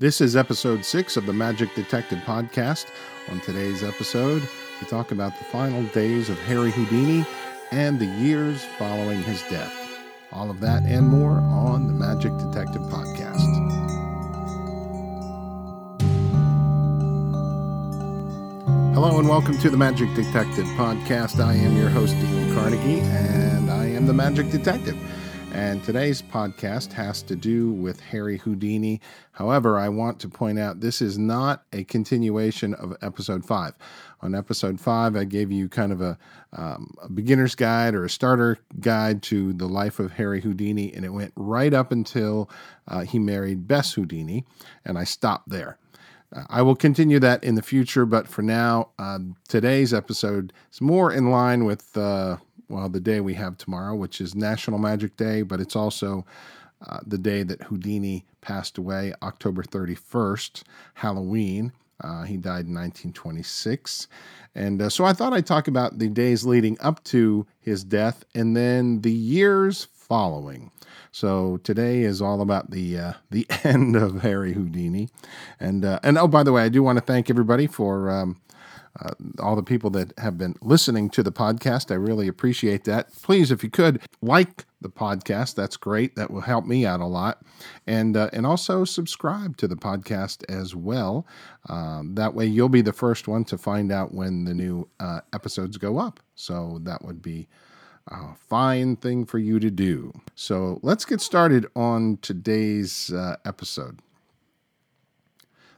This is episode six of the Magic Detective podcast. On today's episode, we talk about the final days of Harry Houdini and the years following his death. All of that and more on the Magic Detective podcast. Hello and welcome to the Magic Detective podcast. I am your host, Dean Carnegie, and I am the Magic Detective. And today's podcast has to do with Harry Houdini. However, I want to point out this is not a continuation of episode five. On episode five, I gave you kind of a, um, a beginner's guide or a starter guide to the life of Harry Houdini, and it went right up until uh, he married Bess Houdini, and I stopped there. Uh, I will continue that in the future, but for now, uh, today's episode is more in line with uh, well, the day we have tomorrow, which is National Magic Day, but it's also uh, the day that Houdini passed away, October 31st, Halloween. Uh, he died in 1926. And uh, so I thought I'd talk about the days leading up to his death and then the years following. So today is all about the uh, the end of Harry Houdini, and uh, and oh by the way, I do want to thank everybody for um, uh, all the people that have been listening to the podcast. I really appreciate that. Please, if you could, like the podcast. That's great. That will help me out a lot. And uh, and also subscribe to the podcast as well. Um, that way, you'll be the first one to find out when the new uh, episodes go up. So that would be a fine thing for you to do. So let's get started on today's uh, episode.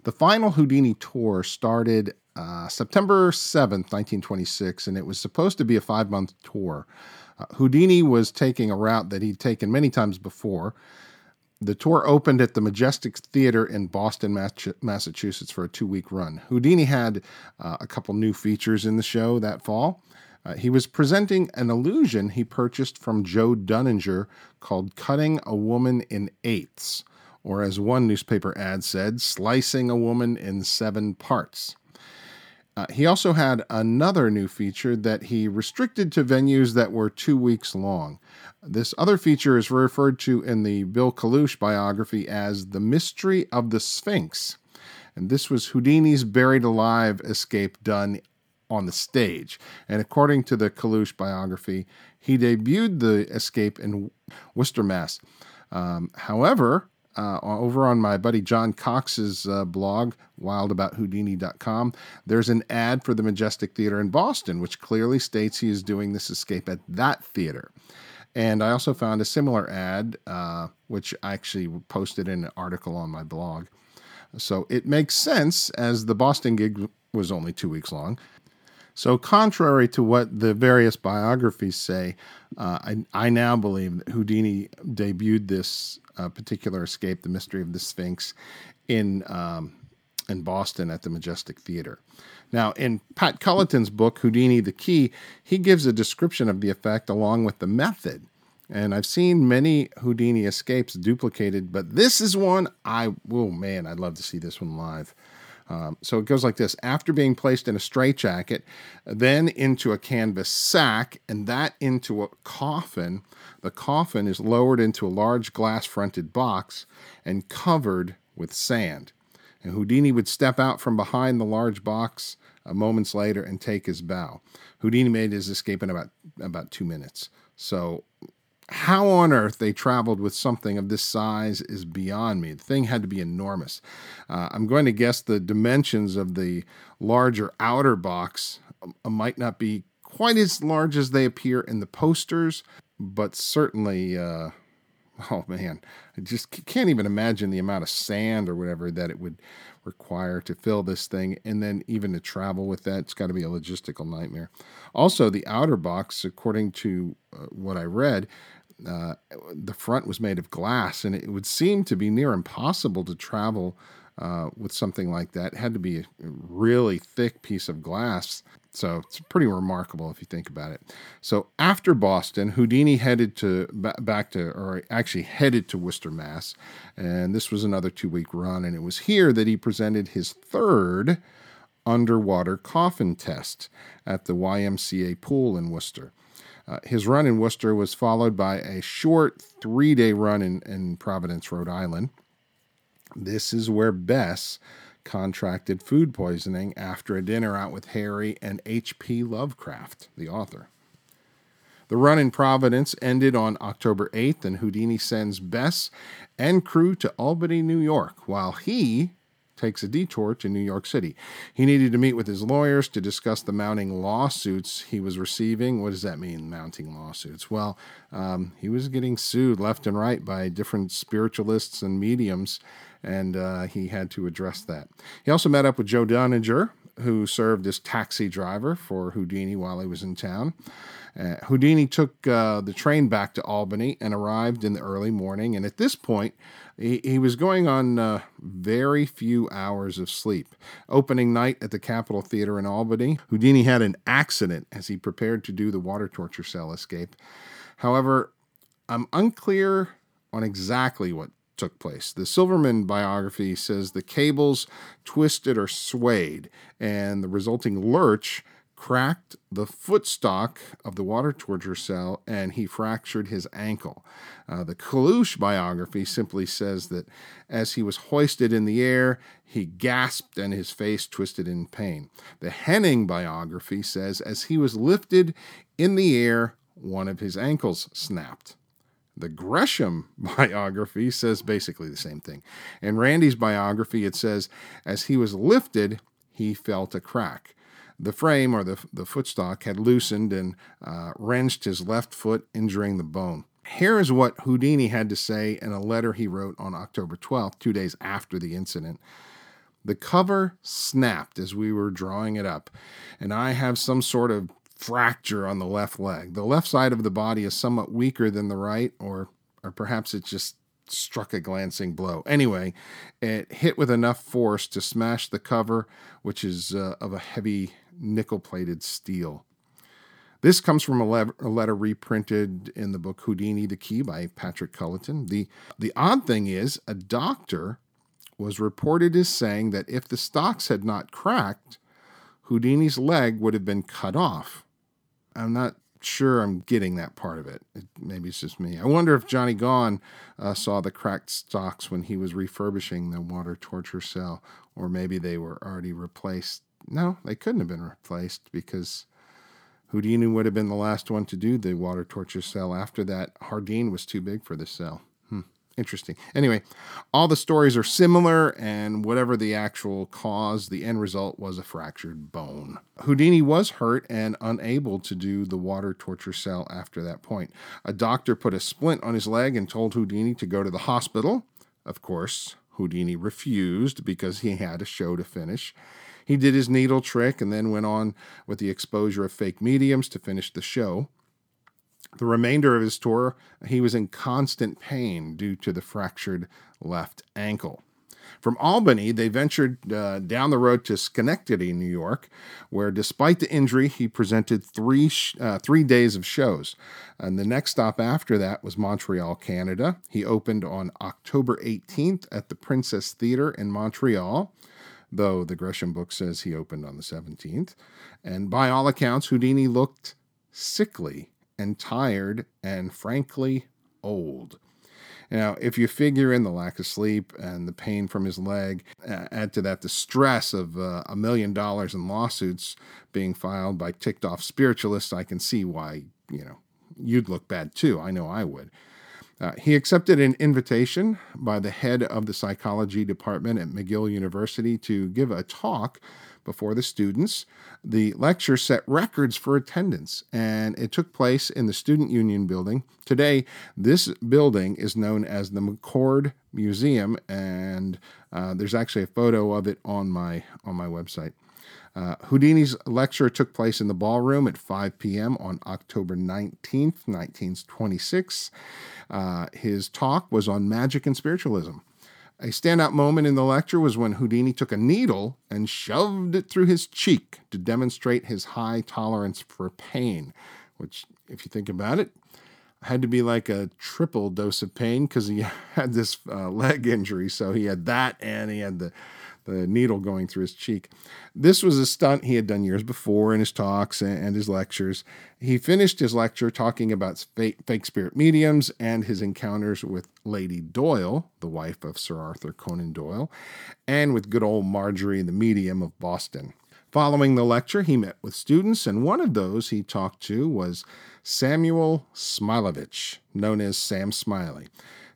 The final Houdini tour started uh, September 7th, 1926, and it was supposed to be a five month tour. Uh, Houdini was taking a route that he'd taken many times before. The tour opened at the Majestic Theater in Boston, Massachusetts for a two week run. Houdini had uh, a couple new features in the show that fall. Uh, he was presenting an illusion he purchased from Joe Dunninger called Cutting a Woman in Eighths, or as one newspaper ad said, Slicing a Woman in Seven Parts. Uh, he also had another new feature that he restricted to venues that were two weeks long. This other feature is referred to in the Bill Kalush biography as the Mystery of the Sphinx. And this was Houdini's buried alive escape done on the stage. And according to the Kalush biography, he debuted the escape in Worcester, Mass. Um, however, uh, over on my buddy John Cox's uh, blog, wildabouthoudini.com, there's an ad for the Majestic Theater in Boston, which clearly states he is doing this escape at that theater. And I also found a similar ad, uh, which I actually posted in an article on my blog. So it makes sense as the Boston gig was only two weeks long. So, contrary to what the various biographies say, uh, I, I, now believe that Houdini debuted this uh, particular escape, The Mystery of the Sphinx, in, um, in Boston at the Majestic Theater. Now, in Pat Culliton's book, Houdini the Key, he gives a description of the effect along with the method. And I've seen many Houdini escapes duplicated, but this is one I, oh man, I'd love to see this one live. Um, so it goes like this after being placed in a straitjacket, then into a canvas sack, and that into a coffin. The coffin is lowered into a large glass fronted box and covered with sand. And Houdini would step out from behind the large box uh, moments later and take his bow. Houdini made his escape in about about two minutes. So how on earth they traveled with something of this size is beyond me. The thing had to be enormous. Uh, I'm going to guess the dimensions of the larger outer box uh, might not be quite as large as they appear in the posters, but certainly, uh, oh man, I just can't even imagine the amount of sand or whatever that it would require to fill this thing. And then even to travel with that, it's got to be a logistical nightmare. Also, the outer box, according to uh, what I read, uh, the front was made of glass, and it would seem to be near impossible to travel uh, with something like that. It had to be a really thick piece of glass. So it's pretty remarkable if you think about it. So after Boston, Houdini headed to back to, or actually headed to Worcester, Mass, and this was another two-week run. And it was here that he presented his third underwater coffin test at the YMCA pool in Worcester. Uh, his run in Worcester was followed by a short three day run in, in Providence, Rhode Island. This is where Bess contracted food poisoning after a dinner out with Harry and H.P. Lovecraft, the author. The run in Providence ended on October 8th, and Houdini sends Bess and crew to Albany, New York, while he takes a detour to New York City. He needed to meet with his lawyers to discuss the mounting lawsuits he was receiving. What does that mean, mounting lawsuits? Well, um, he was getting sued left and right by different spiritualists and mediums, and uh, he had to address that. He also met up with Joe Dunninger, who served as taxi driver for Houdini while he was in town. Uh, Houdini took uh, the train back to Albany and arrived in the early morning. And at this point, he, he was going on uh, very few hours of sleep. Opening night at the Capitol Theater in Albany, Houdini had an accident as he prepared to do the water torture cell escape. However, I'm unclear on exactly what took place. The Silverman biography says the cables twisted or swayed, and the resulting lurch cracked the footstock of the water torture cell and he fractured his ankle. Uh, the Kalush biography simply says that as he was hoisted in the air, he gasped and his face twisted in pain. The Henning biography says as he was lifted in the air, one of his ankles snapped. The Gresham biography says basically the same thing. In Randy's biography, it says, as he was lifted, he felt a crack. The frame or the, the footstock had loosened and uh, wrenched his left foot, injuring the bone. Here is what Houdini had to say in a letter he wrote on October 12th, two days after the incident. The cover snapped as we were drawing it up, and I have some sort of fracture on the left leg. The left side of the body is somewhat weaker than the right, or, or perhaps it just struck a glancing blow. Anyway, it hit with enough force to smash the cover, which is uh, of a heavy nickel plated steel. This comes from a, le- a, letter reprinted in the book Houdini the Key by Patrick Culliton. The, the odd thing is, a doctor was reported as saying that if the stocks had not cracked, Houdini's leg would have been cut off. I'm not sure I'm getting that part of it. it maybe it's just me. I wonder if Johnny Gaughan uh, saw the cracked stocks when he was refurbishing the water torture cell, or maybe they were already replaced. No, they couldn't have been replaced because Houdini would have been the last one to do the water torture cell. After that, Hardeen was too big for the cell interesting. Anyway, all the stories are similar, and whatever the actual cause, the end result was a fractured bone. Houdini was hurt and unable to do the water torture cell after that point. A doctor put a splint on his leg and told Houdini to go to the hospital. Of course, Houdini refused because he had a show to finish. He did his needle trick and then went on with the exposure of fake mediums to finish the show. The remainder of his tour, he was in constant pain due to the fractured left ankle. From Albany, they ventured uh, down the road to Schenectady, New York, where, despite the injury, he presented three sh- uh, three days of shows. And the next stop after that was Montreal, Canada. He opened on October 18th at the Princess Theatre in Montreal, though the Gresham book says he opened on the 17th. And by all accounts, Houdini looked sickly and tired and frankly old. Now, if you figure in the lack of sleep and the pain from his leg, add to that the stress of uh, a million dollars in lawsuits being filed by ticked off spiritualists, I can see why, you know, you'd look bad too. I know I would. Uh, he accepted an invitation by the head of the psychology department at McGill University to give a talk before the students. The lecture set records for attendance, and it took place in the Student Union building. Today, this building is known as the McCord Museum, and uh, there's actually a photo of it on my on my website. Uh, Houdini's lecture took place in the ballroom at 5 p.m. on October 19th, 1926. Uh, his talk was on magic and spiritualism. A standout moment in the lecture was when Houdini took a needle and shoved it through his cheek to demonstrate his high tolerance for pain, which, if you think about it, had to be like a triple dose of pain because he had this uh, leg injury. So he had that and he had the the needle going through his cheek. This was a stunt he had done years before in his talks and his lectures. He finished his lecture talking about fake, fake spirit mediums and his encounters with Lady Doyle, the wife of Sir Arthur Conan Doyle, and with good old Margery, the medium of Boston. Following the lecture, he met with students, and one of those he talked to was Samuel Smilovich, known as Sam Smiley.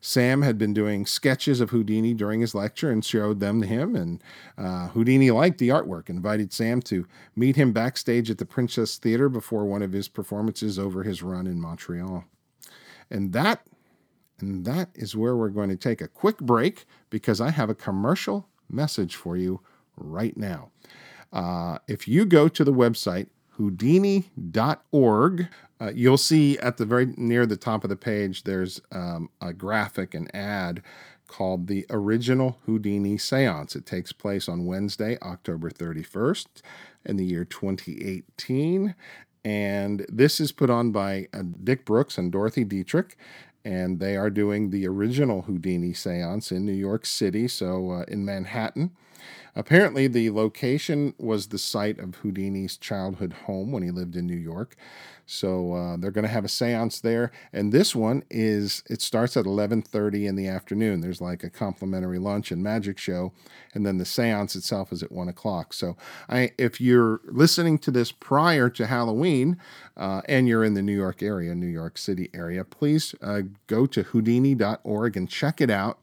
Sam had been doing sketches of Houdini during his lecture and showed them to him. And uh, Houdini liked the artwork, invited Sam to meet him backstage at the Princess Theater before one of his performances over his run in Montreal. And that, and that is where we're going to take a quick break because I have a commercial message for you right now. Uh, if you go to the website houdini.org. Uh, you'll see at the very near the top of the page, there's um, a graphic, an ad called the Original Houdini Seance. It takes place on Wednesday, October 31st in the year 2018. And this is put on by uh, Dick Brooks and Dorothy Dietrich. And they are doing the original Houdini seance in New York City, so uh, in Manhattan. Apparently, the location was the site of Houdini's childhood home when he lived in New York. So uh, they're going to have a séance there, and this one is it starts at 11:30 in the afternoon. There's like a complimentary lunch and magic show, and then the séance itself is at one o'clock. So I, if you're listening to this prior to Halloween, uh, and you're in the New York area, New York City area, please uh, go to Houdini.org and check it out.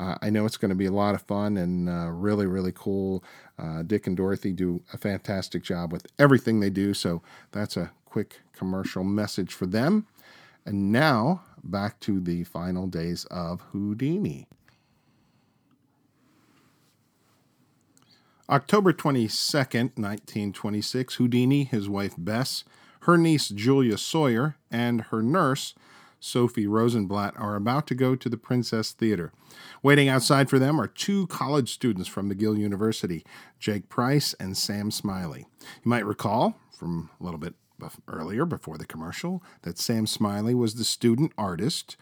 Uh, I know it's going to be a lot of fun and uh, really, really cool. Uh, Dick and Dorothy do a fantastic job with everything they do. So that's a quick commercial message for them. And now back to the final days of Houdini. October 22nd, 1926, Houdini, his wife Bess, her niece Julia Sawyer, and her nurse Sophie Rosenblatt, are about to go to the Princess Theater. Waiting outside for them are two college students from McGill University, Jake Price and Sam Smiley. You might recall from a little bit earlier, before the commercial, that Sam Smiley was the student artist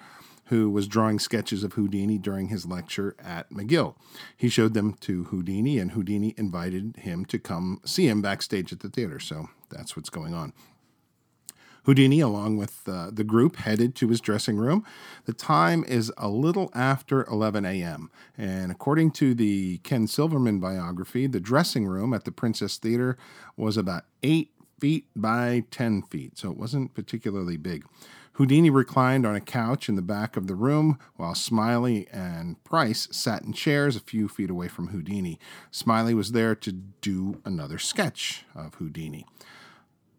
who was drawing sketches of Houdini during his lecture at McGill. He showed them to Houdini, and Houdini invited him to come see him backstage at the theater. So that's what's going on. Houdini, along with uh, the group, headed to his dressing room. The time is a little after 11 a.m., and according to the Ken Silverman biography, the dressing room at the Princess Theater was about 8 feet by 10 feet, so it wasn't particularly big. Houdini reclined on a couch in the back of the room while Smiley and Price sat in chairs a few feet away from Houdini. Smiley was there to do another sketch of Houdini.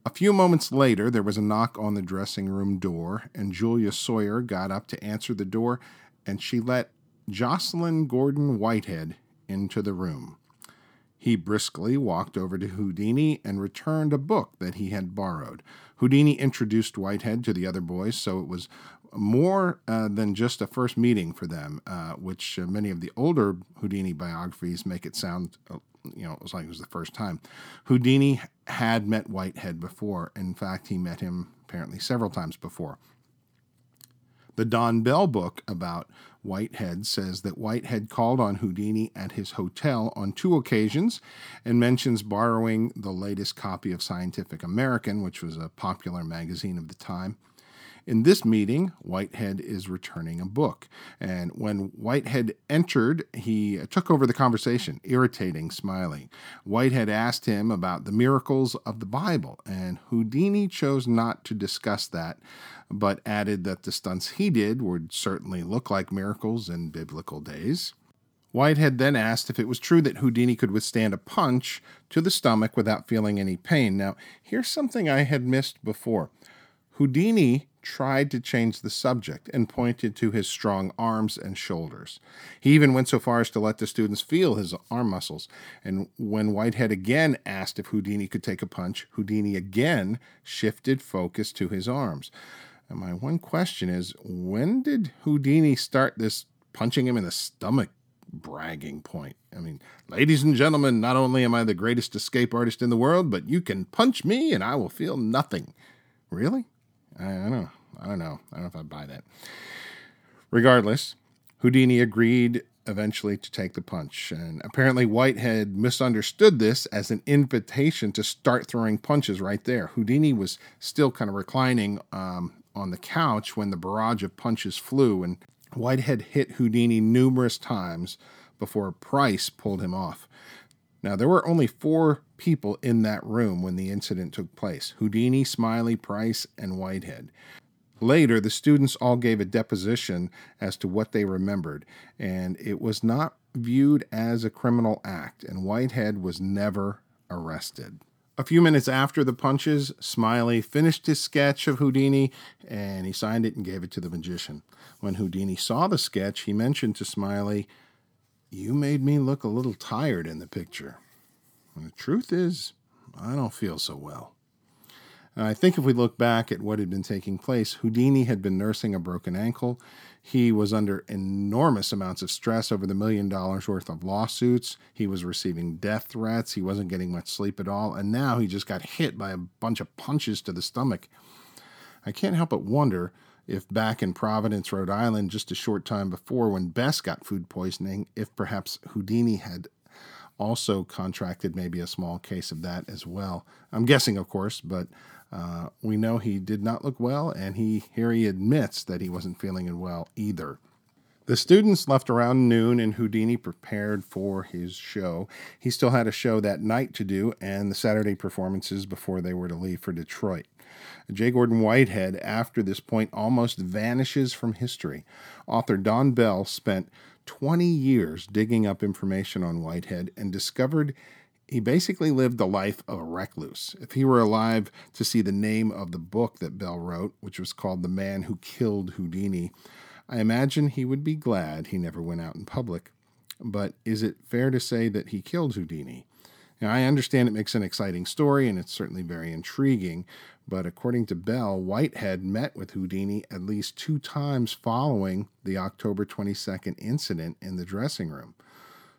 A few moments later, there was a knock on the dressing room door, and Julia Sawyer got up to answer the door, and she let Jocelyn Gordon Whitehead into the room. He briskly walked over to Houdini and returned a book that he had borrowed. Houdini introduced Whitehead to the other boys, so it was more uh, than just a first meeting for them, uh, which uh, many of the older Houdini biographies make it sound uh, you know, it was like it was the first time. Houdini had met Whitehead before. In fact, he met him apparently several times before. The Don Bell book about Whitehead says that Whitehead called on Houdini at his hotel on two occasions and mentions borrowing the latest copy of Scientific American, which was a popular magazine of the time. In this meeting, Whitehead is returning a book. And when Whitehead entered, he took over the conversation, irritating, Smiley. Whitehead asked him about the miracles of the Bible, and Houdini chose not to discuss that, but added that the stunts he did would certainly look like miracles in biblical days. Whitehead then asked if it was true that Houdini could withstand a punch to the stomach without feeling any pain. Now, here's something I had missed before. Houdini tried to change the subject and pointed to his strong arms and shoulders. He even went so far as to let the students feel his arm muscles. And when Whitehead again asked if Houdini could take a punch, Houdini again shifted focus to his arms. And my one question is when did Houdini start this punching him in the stomach bragging point? I mean, ladies and gentlemen, not only am I the greatest escape artist in the world, but you can punch me and I will feel nothing. Really? I don't know. I don't know. I don't know if I'd buy that. Regardless, Houdini agreed eventually to take the punch. And apparently, Whitehead misunderstood this as an invitation to start throwing punches right there. Houdini was still kind of reclining um, on the couch when the barrage of punches flew, and Whitehead hit Houdini numerous times before Price pulled him off. Now, there were only four people in that room when the incident took place Houdini, Smiley, Price, and Whitehead. Later, the students all gave a deposition as to what they remembered, and it was not viewed as a criminal act, and Whitehead was never arrested. A few minutes after the punches, Smiley finished his sketch of Houdini and he signed it and gave it to the magician. When Houdini saw the sketch, he mentioned to Smiley, You made me look a little tired in the picture. And the truth is, I don't feel so well. I think if we look back at what had been taking place, Houdini had been nursing a broken ankle. He was under enormous amounts of stress over the million dollars worth of lawsuits. He was receiving death threats. He wasn't getting much sleep at all. And now he just got hit by a bunch of punches to the stomach. I can't help but wonder if back in Providence, Rhode Island, just a short time before when Bess got food poisoning, if perhaps Houdini had also contracted maybe a small case of that as well. I'm guessing, of course, but uh, we know he did not look well, and he here he admits that he wasn't feeling well either. The students left around noon, and Houdini prepared for his show. He still had a show that night to do, and the Saturday performances before they were to leave for Detroit. J. Gordon Whitehead, after this point, almost vanishes from history. Author Don Bell spent 20 years digging up information on Whitehead and discovered he basically lived the life of a recluse. If he were alive to see the name of the book that Bell wrote, which was called The Man Who Killed Houdini, I imagine he would be glad he never went out in public. But is it fair to say that he killed Houdini? Now, I understand it makes an exciting story and it's certainly very intriguing, but according to Bell, Whitehead met with Houdini at least two times following the October 22nd incident in the dressing room.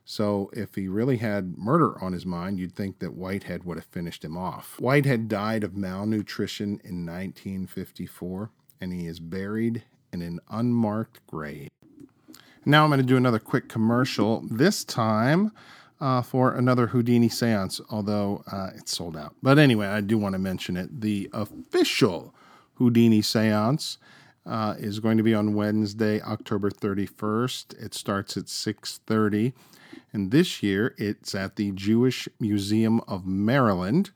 So, if he really had murder on his mind, you'd think that Whitehead would have finished him off. Whitehead died of malnutrition in 1954, and he is buried in an unmarked grave. Now, I'm going to do another quick commercial, this time uh, for another Houdini seance, although uh, it's sold out. But anyway, I do want to mention it. The official Houdini seance. Uh, is going to be on Wednesday, October 31st. It starts at 6:30 and this year it's at the Jewish Museum of Maryland.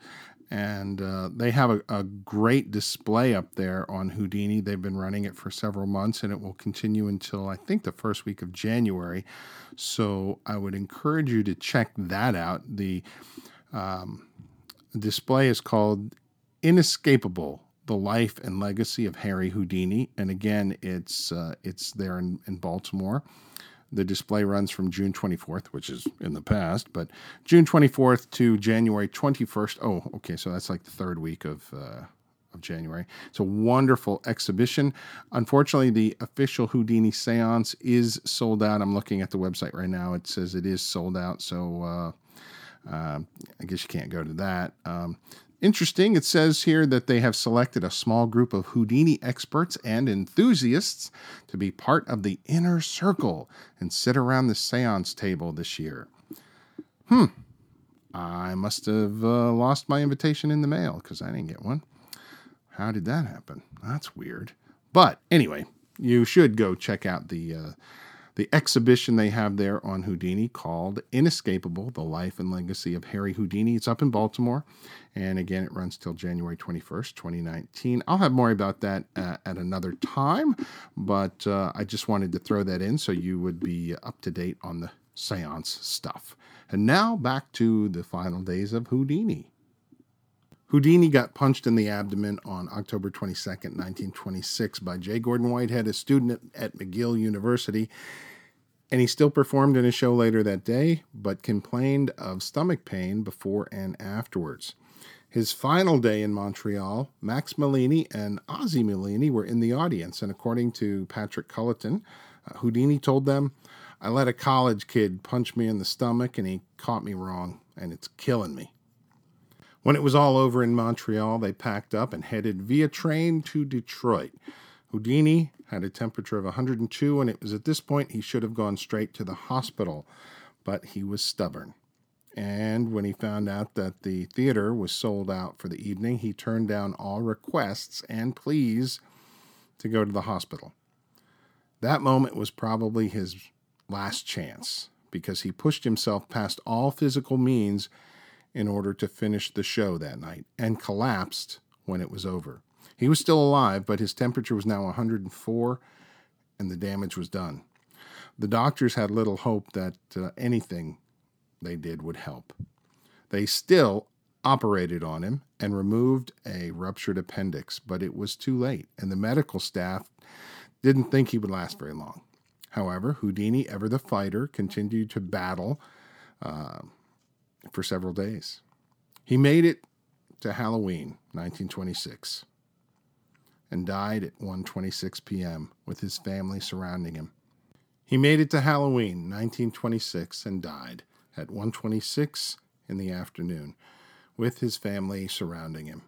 And uh, they have a, a, great display up there on Houdini. They've been running it for several months and it will continue until I think the first week of January. So I would encourage you to check that out. The um, display is called Inescapable the life and legacy of Harry Houdini. And again, it's uh, it's there in, in Baltimore. The display runs from June 24th, which is in the past, but June 24th to January 21st. Oh, okay, so that's like the third week of. Uh, of January. It's a wonderful exhibition. Unfortunately, the official Houdini seance is sold out. I'm looking at the website right now. It says it is sold out. So uh, uh, I guess you can't go to that. Um, Interesting, it says here that they have selected a small group of Houdini experts and enthusiasts to be part of the inner circle and sit around the seance table this year. Hmm, I must have uh, lost my invitation in the mail because I didn't get one. How did that happen? That's weird. But anyway, you should go check out the uh, the exhibition they have there on Houdini called Inescapable The Life and Legacy of Harry Houdini. It's up in Baltimore. And again, it runs till January 21st, 2019. I'll have more about that uh, at another time, but uh, I just wanted to throw that in so you would be up to date on the seance stuff. And now back to the final days of Houdini. Houdini got punched in the abdomen on October 22, 1926, by J. Gordon Whitehead, a student at McGill University. And he still performed in a show later that day, but complained of stomach pain before and afterwards. His final day in Montreal, Max Malini and Ozzie Malini were in the audience, and according to Patrick Culliton, uh, Houdini told them, I let a college kid punch me in the stomach and he caught me wrong, and it's killing me. When it was all over in Montreal, they packed up and headed via train to Detroit. Houdini had a temperature of 102, and it was at this point he should have gone straight to the hospital, but he was stubborn. And when he found out that the theater was sold out for the evening, he turned down all requests and pleas to go to the hospital. That moment was probably his last chance because he pushed himself past all physical means in order to finish the show that night and collapsed when it was over. He was still alive, but his temperature was now 104 and the damage was done. The doctors had little hope that uh, anything they did would help. They still operated on him and removed a ruptured appendix, but it was too late, and the medical staff didn't think he would last very long. However, Houdini, ever the fighter, continued to battle uh, for several days. He made it to Halloween 1926 and died at 1:26 p.m. with his family surrounding him. He made it to Halloween 1926 and died at 1:26 in the afternoon with his family surrounding him.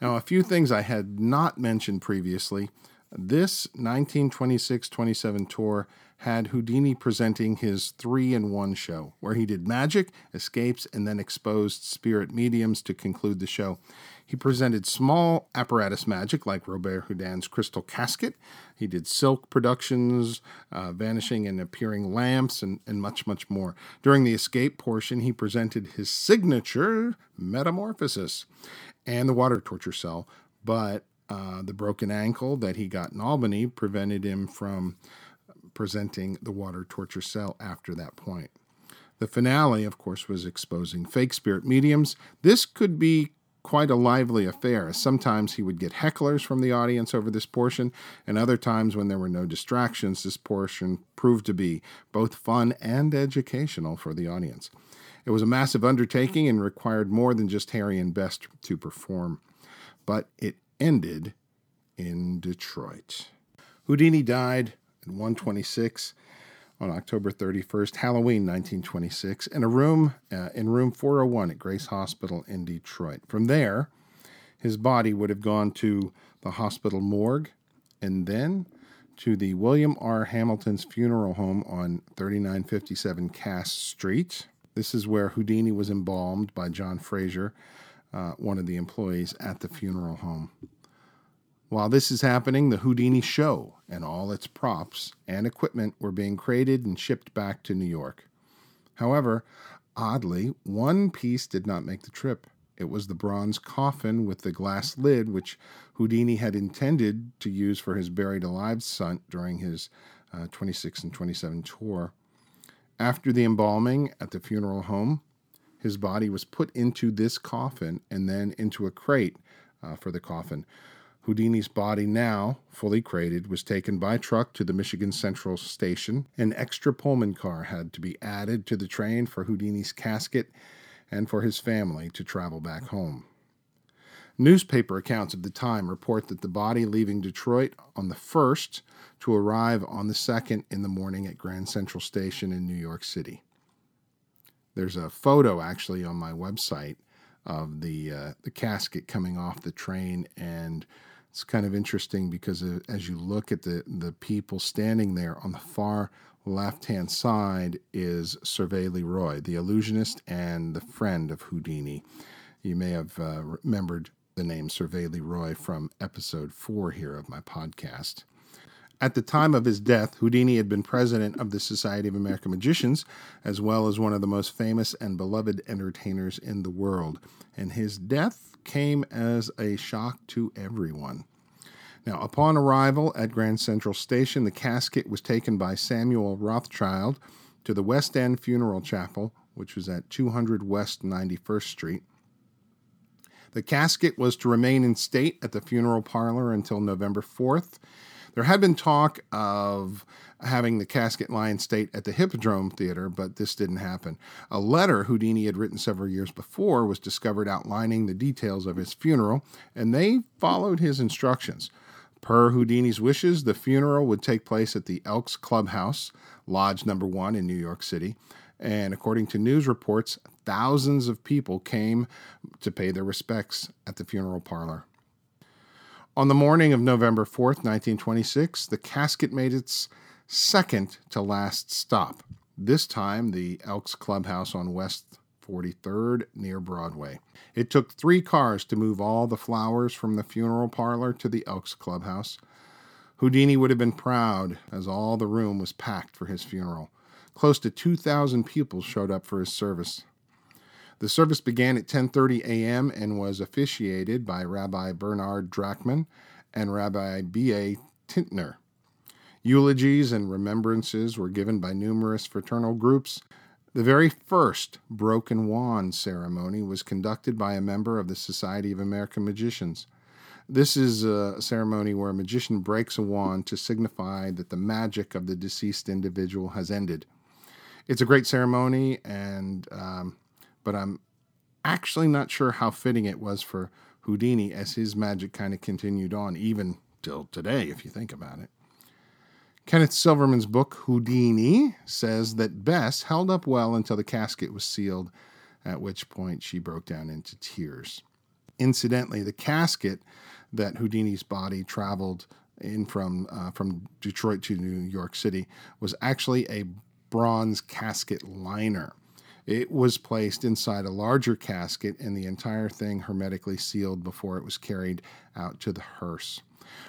Now, a few things I had not mentioned previously. This 1926 27 tour had Houdini presenting his three in one show, where he did magic, escapes, and then exposed spirit mediums to conclude the show. He presented small apparatus magic like Robert Houdin's crystal casket. He did silk productions, uh, vanishing and appearing lamps, and, and much, much more. During the escape portion, he presented his signature metamorphosis and the water torture cell, but uh, the broken ankle that he got in Albany prevented him from presenting the water torture cell after that point. The finale, of course, was exposing fake spirit mediums. This could be quite a lively affair. Sometimes he would get hecklers from the audience over this portion, and other times when there were no distractions, this portion proved to be both fun and educational for the audience. It was a massive undertaking and required more than just Harry and Bess to perform, but it ended in Detroit. Houdini died at 126 on October 31st, Halloween 1926, in a room uh, in room 401 at Grace Hospital in Detroit. From there, his body would have gone to the hospital morgue and then to the William R. Hamilton's funeral home on 3957 Cass Street. This is where Houdini was embalmed by John Fraser, uh, one of the employees at the funeral home. While this is happening, the Houdini show and all its props and equipment were being created and shipped back to New York. However, oddly, one piece did not make the trip. It was the bronze coffin with the glass lid, which Houdini had intended to use for his buried alive stunt during his uh, 26 and 27 tour. After the embalming at the funeral home, his body was put into this coffin and then into a crate uh, for the coffin. Houdini's body, now fully crated, was taken by truck to the Michigan Central Station. An extra Pullman car had to be added to the train for Houdini's casket and for his family to travel back home. Newspaper accounts of the time report that the body leaving Detroit on the 1st to arrive on the 2nd in the morning at Grand Central Station in New York City. There's a photo actually on my website of the uh, the casket coming off the train and it's kind of interesting because uh, as you look at the, the people standing there on the far left hand side is Servais Leroy, the illusionist and the friend of Houdini. You may have uh, remembered the name Servais Leroy from episode four here of my podcast. At the time of his death, Houdini had been president of the Society of American Magicians, as well as one of the most famous and beloved entertainers in the world. And his death came as a shock to everyone. Now, upon arrival at Grand Central Station, the casket was taken by Samuel Rothschild to the West End Funeral Chapel, which was at 200 West 91st Street. The casket was to remain in state at the funeral parlor until November 4th. There had been talk of having the casket lie in state at the Hippodrome Theater, but this didn't happen. A letter Houdini had written several years before was discovered outlining the details of his funeral, and they followed his instructions. Per Houdini's wishes, the funeral would take place at the Elks Clubhouse, Lodge Number One in New York City. And according to news reports, thousands of people came to pay their respects at the funeral parlor. On the morning of November 4th, 1926, the casket made its second to last stop, this time the Elks Clubhouse on West 43rd near Broadway. It took three cars to move all the flowers from the funeral parlor to the Elks Clubhouse. Houdini would have been proud as all the room was packed for his funeral. Close to 2,000 people showed up for his service. The service began at 10:30 a.m. and was officiated by Rabbi Bernard Drachman and Rabbi B.A. Tintner. Eulogies and remembrances were given by numerous fraternal groups. The very first broken wand ceremony was conducted by a member of the Society of American Magicians. This is a ceremony where a magician breaks a wand to signify that the magic of the deceased individual has ended. It's a great ceremony, and um, but I'm actually not sure how fitting it was for Houdini as his magic kind of continued on even till today, if you think about it. Kenneth Silverman's book, Houdini, says that Bess held up well until the casket was sealed, at which point she broke down into tears. Incidentally, the casket that Houdini's body traveled in from uh, from Detroit to New York City was actually a bronze casket liner. It was placed inside a larger casket and the entire thing hermetically sealed before it was carried out to the hearse.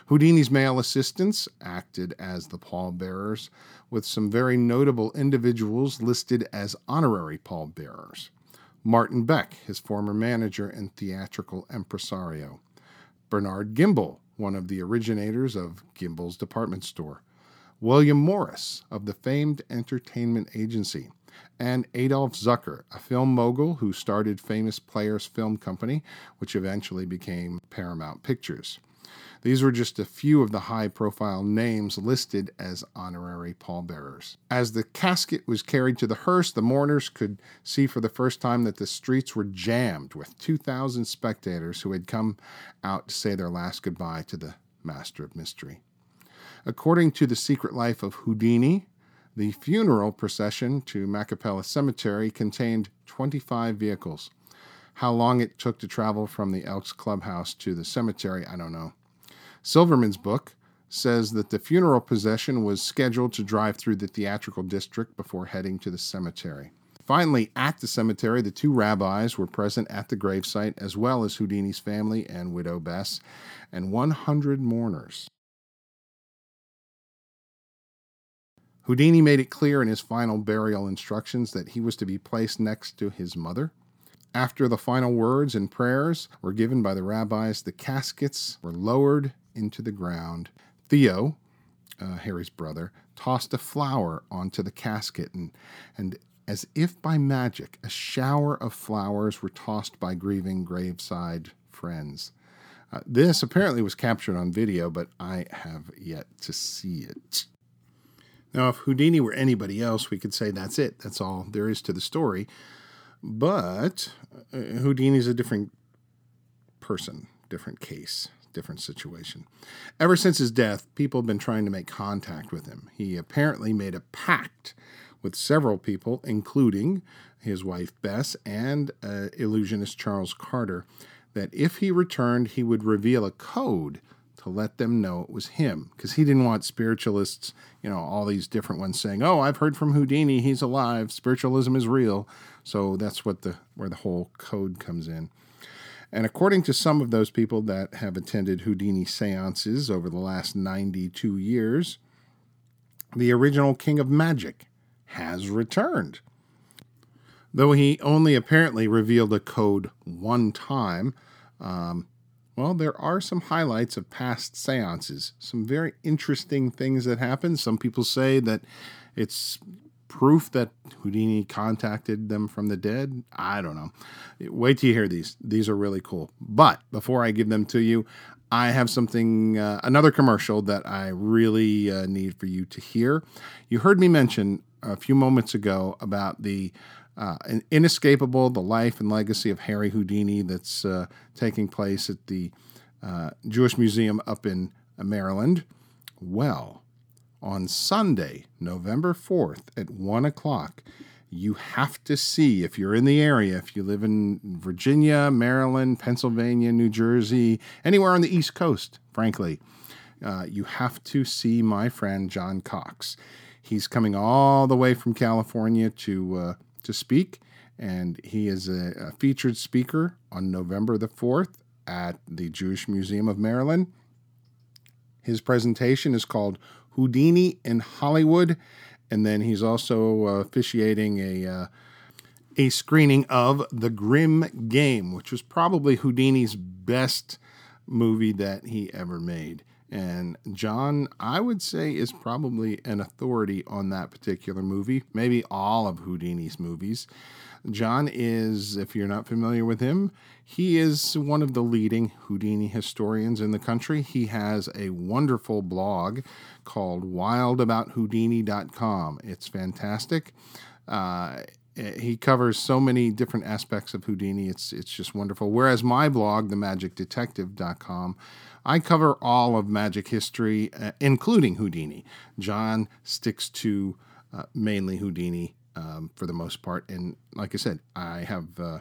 Houdini's male assistants acted as the pallbearers, with some very notable individuals listed as honorary pallbearers. Martin Beck, his former manager and theatrical impresario. Bernard Gimbel, one of the originators of Gimbel's department store. William Morris of the famed entertainment agency and Adolph Zukor, a film mogul who started Famous Players Film Company, which eventually became Paramount Pictures. These were just a few of the high profile names listed as honorary pallbearers. As the casket was carried to the hearse, the mourners could see for the first time that the streets were jammed with 2,000 spectators who had come out to say their last goodbye to the master of mystery. According to The Secret Life of Houdini, the funeral procession to Machpelah Cemetery contained 25 vehicles. How long it took to travel from the Elks Clubhouse to the cemetery, I don't know. Silverman's book says that the funeral procession was scheduled to drive through the theatrical district before heading to the cemetery. Finally, at the cemetery, the two rabbis were present at the gravesite, as well as Houdini's family and widow Bess, and 100 mourners. Houdini made it clear in his final burial instructions that he was to be placed next to his mother. After the final words and prayers were given by the rabbis, the caskets were lowered into the ground. Theo, uh, Harry's brother, tossed a flower onto the casket, and, and as if by magic, a shower of flowers were tossed by grieving graveside friends. Uh, this apparently was captured on video, but I have yet to see it. Now, if Houdini were anybody else, we could say that's it. That's all there is to the story. But uh, is a different person, different case, different situation. Ever since his death, people have been trying to make contact with him. He apparently made a pact with several people, including his wife Bess and uh, illusionist Charles Carter, that if he returned, he would reveal a code to let them know it was him because he didn't want spiritualists, you know, all these different ones saying, "Oh, I've heard from Houdini, he's alive, spiritualism is real." So that's what the where the whole code comes in. And according to some of those people that have attended Houdini seances over the last 92 years, the original king of magic has returned. Though he only apparently revealed a code one time, um, well, there are some highlights of past seances, some very interesting things that happened. Some people say that it's proof that Houdini contacted them from the dead. I don't know. Wait till you hear these. These are really cool. But before I give them to you, I have something, uh, another commercial that I really uh, need for you to hear. You heard me mention a few moments ago about the uh, inescapable the life and legacy of Harry Houdini that's uh, taking place at the uh, Jewish Museum up in Maryland. Well, on Sunday, November 4th at 1 o'clock, you have to see if you're in the area, if you live in Virginia, Maryland, Pennsylvania, New Jersey, anywhere on the East Coast, frankly, uh, you have to see my friend John Cox. He's coming all the way from California to uh, to speak, and he is a, a featured speaker on November the fourth at the Jewish Museum of Maryland. His presentation is called Houdini in Hollywood, and then he's also uh, officiating a uh, a screening of The Grim Game, which was probably Houdini's best movie that he ever made. And John, I would say, is probably an authority on that particular movie, maybe all of Houdini's movies. John is, if you're not familiar with him, he is one of the leading Houdini historians in the country. He has a wonderful blog called wildabouthoudini.com. It's fantastic. Uh, he covers so many different aspects of Houdini. It's it's just wonderful. Whereas my blog, themagicdetective.com, I cover all of magic history, uh, including Houdini. John sticks to uh, mainly Houdini um, for the most part. And like I said, I have uh,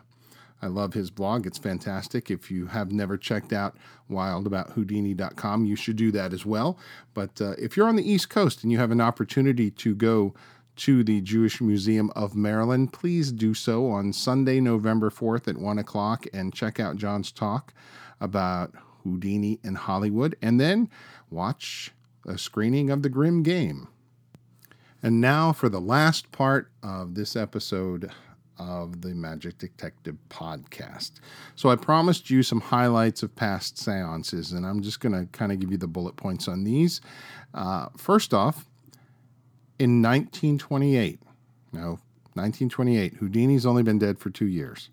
I love his blog. It's fantastic. If you have never checked out wildabouthoudini.com, you should do that as well. But uh, if you're on the East Coast and you have an opportunity to go to the Jewish Museum of Maryland, please do so on Sunday, November 4th at 1 o'clock and check out John's talk about Houdini in Hollywood. And then watch a screening of The Grim Game. And now for the last part of this episode of the Magic Detective podcast. So I promised you some highlights of past seances, and I'm just going to kind of give you the bullet points on these. Uh, first off, in 1928, no, 1928, Houdini's only been dead for two years.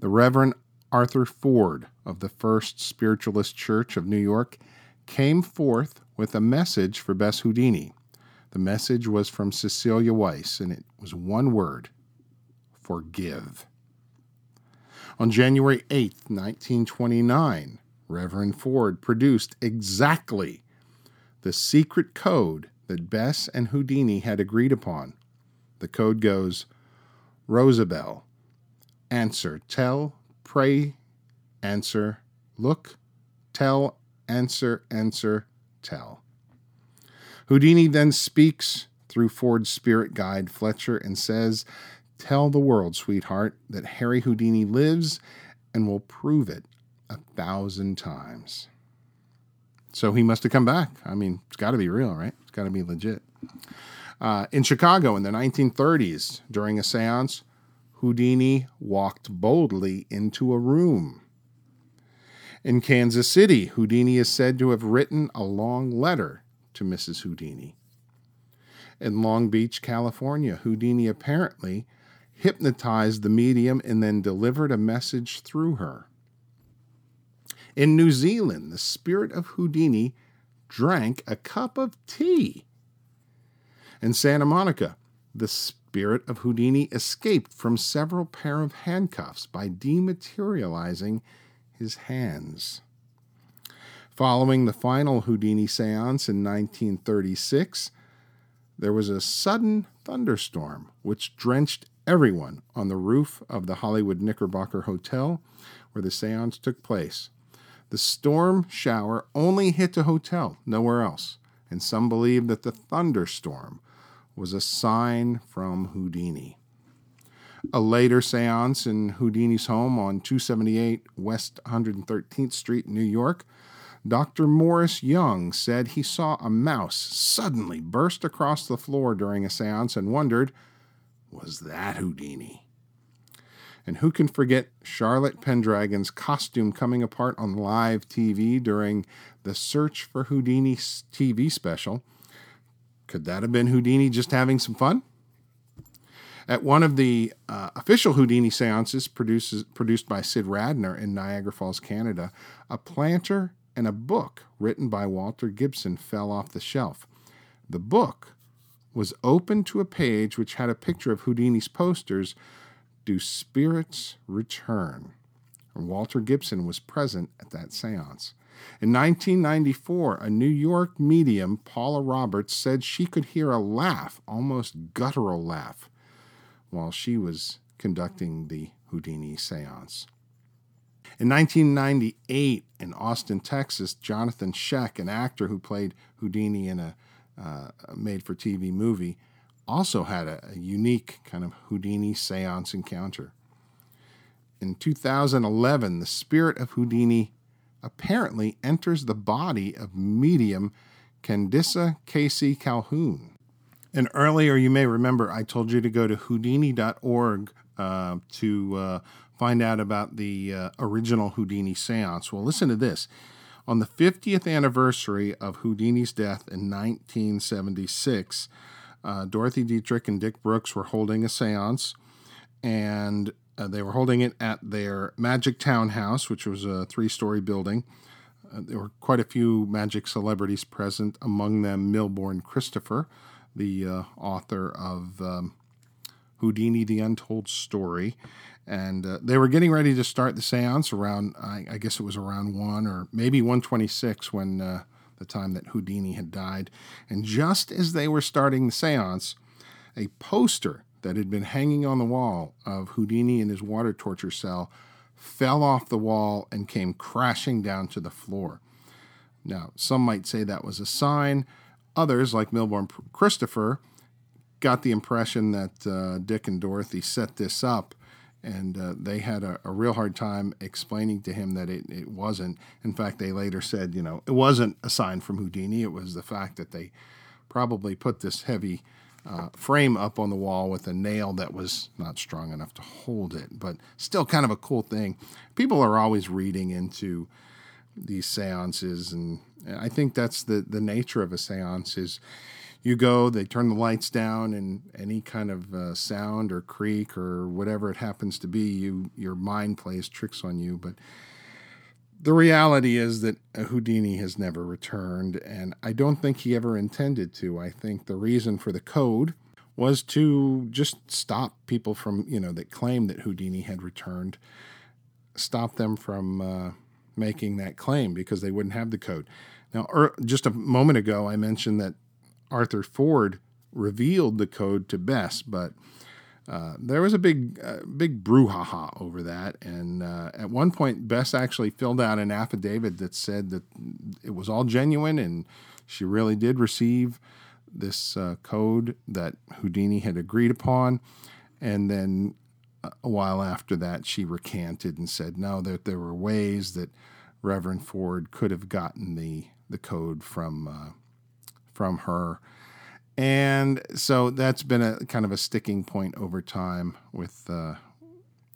The Reverend Arthur Ford of the First Spiritualist Church of New York came forth with a message for Bess Houdini. The message was from Cecilia Weiss, and it was one word forgive. On January 8, 1929, Reverend Ford produced exactly the secret code that Bess and Houdini had agreed upon. The code goes Rosabelle, answer, tell, pray, answer, look, tell, answer, answer, tell. Houdini then speaks through Ford's spirit guide, Fletcher, and says, Tell the world, sweetheart, that Harry Houdini lives and will prove it a thousand times. So he must have come back. I mean, it's got to be real, right? It's got to be legit. Uh, in Chicago in the 1930s, during a seance, Houdini walked boldly into a room. In Kansas City, Houdini is said to have written a long letter to Mrs. Houdini. In Long Beach, California, Houdini apparently hypnotized the medium and then delivered a message through her. In New Zealand, the spirit of Houdini drank a cup of tea. In Santa Monica, the spirit of Houdini escaped from several pair of handcuffs by dematerializing his hands. Following the final Houdini seance in 1936, there was a sudden thunderstorm which drenched everyone on the roof of the Hollywood Knickerbocker Hotel where the seance took place. The storm shower only hit the hotel, nowhere else, and some believe that the thunderstorm was a sign from Houdini. A later seance in Houdini's home on 278 West 113th Street, New York, Dr. Morris Young said he saw a mouse suddenly burst across the floor during a seance and wondered, was that Houdini? And who can forget Charlotte Pendragon's costume coming apart on live TV during the Search for Houdini TV special? Could that have been Houdini just having some fun? At one of the uh, official Houdini seances produced by Sid Radner in Niagara Falls, Canada, a planter and a book written by Walter Gibson fell off the shelf. The book was open to a page which had a picture of Houdini's posters, Do Spirits Return? And Walter Gibson was present at that seance. In 1994, a New York medium, Paula Roberts, said she could hear a laugh, almost guttural laugh, while she was conducting the Houdini seance. In 1998, in Austin, Texas, Johnathon Schaech, an actor who played Houdini in a uh, made for TV movie, also had a, a unique kind of Houdini seance encounter. In 2011, the spirit of Houdini apparently enters the body of medium Candice Casey Calhoun. And earlier, you may remember, I told you to go to Houdini.org uh, to uh, find out about the uh, original Houdini seance. Well, listen to this. On the 50th anniversary of Houdini's death in 1976, uh, Dorothy Dietrich and Dick Brooks were holding a seance, and uh, they were holding it at their Magic Townhouse, which was a three story building. Uh, there were quite a few magic celebrities present, among them Milbourne Christopher, the uh, author of um, Houdini the Untold Story. And uh, they were getting ready to start the seance around, I, I, guess it was around 1 or maybe 126 when uh, the time that Houdini had died. And just as they were starting the seance, a poster that had been hanging on the wall of Houdini in his water torture cell fell off the wall and came crashing down to the floor. Now, some might say that was a sign. Others, like Milbourne Christopher, got the impression that uh, Dick and Dorothy set this up and uh, they had a, a, real hard time explaining to him that it, it wasn't. In fact, they later said, you know, it wasn't a sign from Houdini. It was the fact that they probably put this heavy uh, frame up on the wall with a nail that was not strong enough to hold it, but still kind of a cool thing. People are always reading into these seances, and I think that's the the nature of a seance is you go, they turn the lights down, and any kind of uh, sound or creak or whatever it happens to be, you your mind plays tricks on you. But the reality is that Houdini has never returned, and I don't think he ever intended to. I think the reason for the code was to just stop people from, you know, that claim that Houdini had returned, stop them from uh, making that claim because they wouldn't have the code. Now, er, just a moment ago, I mentioned that Arthur Ford revealed the code to Bess, but uh, there was a big, uh, big brouhaha over that. And uh, at one point, Bess actually filled out an affidavit that said that it was all genuine and she really did receive this uh, code that Houdini had agreed upon. And then uh, a while after that, she recanted and said no, that there were ways that Reverend Ford could have gotten the the code from from her. And so that's been a kind of a sticking point over time with uh,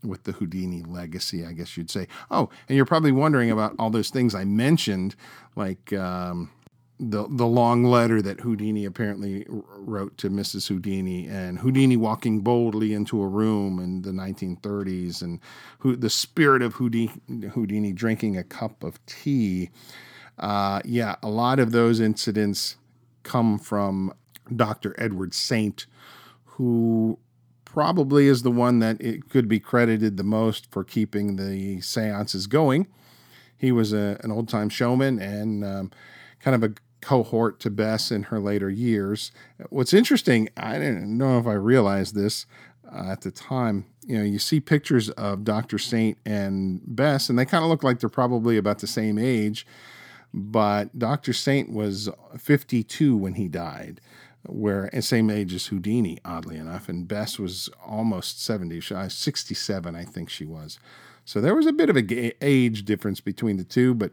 with the Houdini legacy, I guess you'd say. Oh, and you're probably wondering about all those things I mentioned, like um, the the long letter that Houdini apparently wrote to Mrs. Houdini, and Houdini walking boldly into a room in the 1930s, and who, the spirit of Houdini, Houdini drinking a cup of tea. Uh, yeah, a lot of those incidents come from Dr. Edward Saint, who probably is the one that it could be credited the most for keeping the seances going. He was a, an old time showman and um, kind of a cohort to Bess in her later years. What's interesting, I didn't know if I realized this uh, at the time. You know, you see pictures of Dr. Saint and Bess, and they kind of look like they're probably about the same age. But Dr. Saint was 52 when he died, where same age as Houdini, oddly enough, and Bess was almost 70, uh, 67, I think she was. So there was a bit of a age difference between the two, but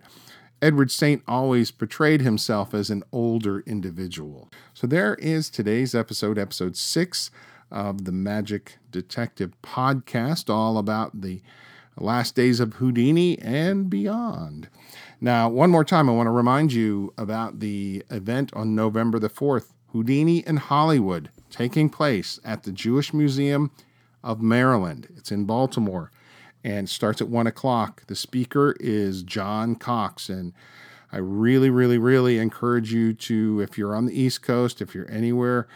Edward Saint always portrayed himself as an older individual. So there is today's episode, episode six of the Magic Detective podcast, all about the last days of Houdini and beyond. Now, one more time, I want to remind you about the event on November the 4th Houdini in Hollywood, taking place at the Jewish Museum of Maryland. It's in Baltimore and starts at 1 o'clock. The speaker is John Cox. And I really, really, really encourage you to, if you're on the East Coast, if you're anywhere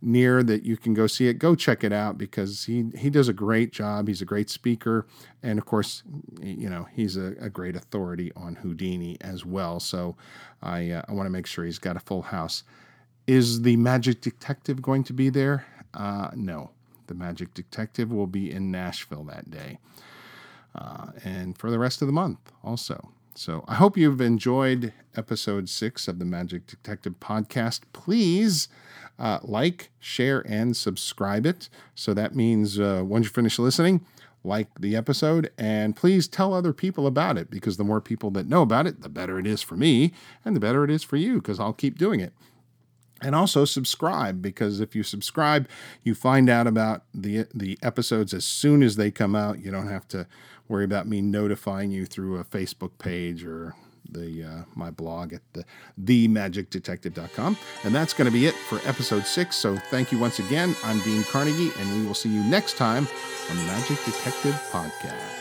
near that you can go see it, go check it out because he he does a great job. He's a great speaker, and of course, you know he's a, a great authority on Houdini as well. So I uh, I want to make sure he's got a full house. Is the Magic Detective going to be there? Uh, no, the Magic Detective will be in Nashville that day, uh, and for the rest of the month also. So I hope you've enjoyed episode six of the Magic Detective podcast. Please uh, like, share, and subscribe it. So that means uh, once you finish listening, like the episode and please tell other people about it because the more people that know about it, the better it is for me and the better it is for you because I'll keep doing it. And also subscribe because if you subscribe, you find out about the the episodes as soon as they come out. You don't have to worry about me notifying you through a Facebook page or the uh, my blog at the themagicdetective.com. And that's going to be it for episode six. So thank you once again. I'm Dean Carnegie, and we will see you next time on the Magic Detective Podcast.